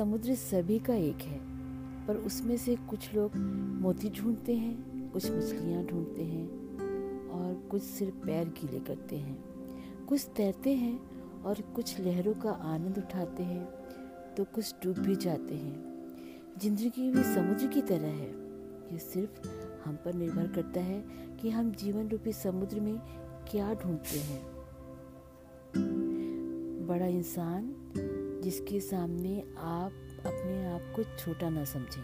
समुद्र सभी का एक है, पर उसमें से कुछ लोग मोती ढूंढते हैं, कुछ मछलियाँ ढूंढते हैं और कुछ सिर्फ़ पैर गीले करते हैं। कुछ तैरते हैं और कुछ लहरों का आनंद उठाते हैं तो कुछ डूब भी जाते हैं। ज़िंदगी भी समुद्र की तरह है। ये सिर्फ़ हम पर निर्भर करता है कि हम जीवन रूपी समुद्र में क्या ढूंढते हैं। बड़ा इंसान जिसके सामने आप अपने आप को छोटा ना समझें।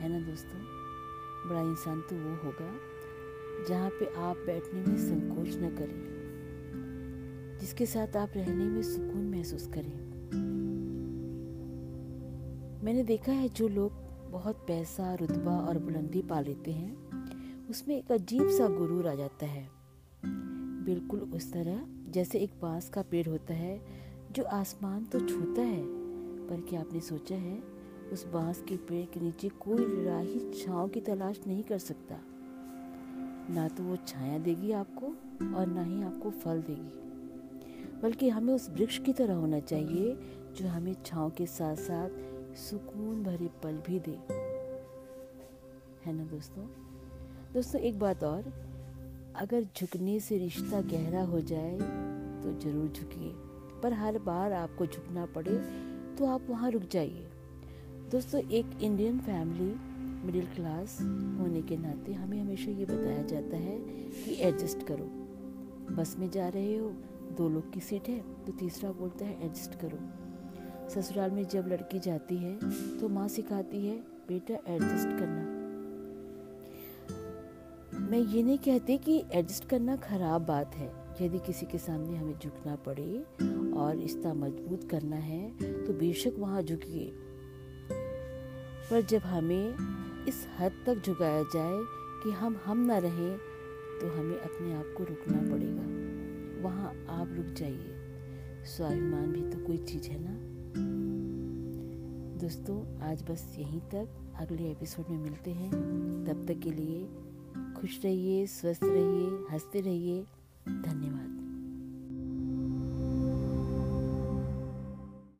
है ना दोस्तों? बड़ा इंसान तो वो होगा, जहाँ पे आप बैठने में संकोच न करें, जिसके साथ आप रहने में सुकून महसूस करें। मैंने देखा है जो लोग बहुत पैसा, रुतबा और बुलंदी पा लेते हैं, उसमें एक अजीब सा गुरूर आ जाता है। बिल्कुल उस तरह, जैसे एक बाँस का पेड़ होता है जो आसमान तो छूता है, पर क्या आपने सोचा है, उस बाँस के पेड़ के नीचे कोई राही छांव की तलाश नहीं कर सकता? ना तो वो छाया देगी आपको, और ना ही आपको फल देगी। बल्कि हमें उस वृक्ष की तरह होना चाहिए, जो हमें छांव के साथ साथ सुकून भरे पल भी दे। है ना दोस्तों? दोस्तों, एक बात और, अगर झुकने से रिश्ता गहरा हो जाए तो ज़रूर झुकिए। पर हर बार आपको झुकना पड़े तो आप वहाँ रुक जाइए। दोस्तों, एक इंडियन फैमिली मिडिल क्लास होने के नाते हमें हमेशा ये बताया जाता है कि एडजस्ट करो। बस में जा रहे हो, दो लोग की सीट है तो तीसरा बोलता है एडजस्ट करो। ससुराल में जब लड़की जाती है तो माँ सिखाती है, बेटा एडजस्ट करना। मैं ये नहीं कहती कि एडजस्ट करना खराब बात है। यदि किसी के सामने हमें झुकना पड़े और रिश्ता मज़बूत करना है तो बेशक वहाँ झुकिए। पर जब हमें इस हद तक झुकाया जाए कि हम हम ना रहें तो हमें अपने आप को रुकना पड़ेगा। वहाँ आप रुक जाइए। स्वाभिमान भी तो कोई चीज़ है ना? दोस्तों, आज बस यहीं तक। अगले एपिसोड में मिलते हैं। तब तक के लिए खुश रहिए, स्वस्थ रहिए, हँसते रहिए। धन्यवाद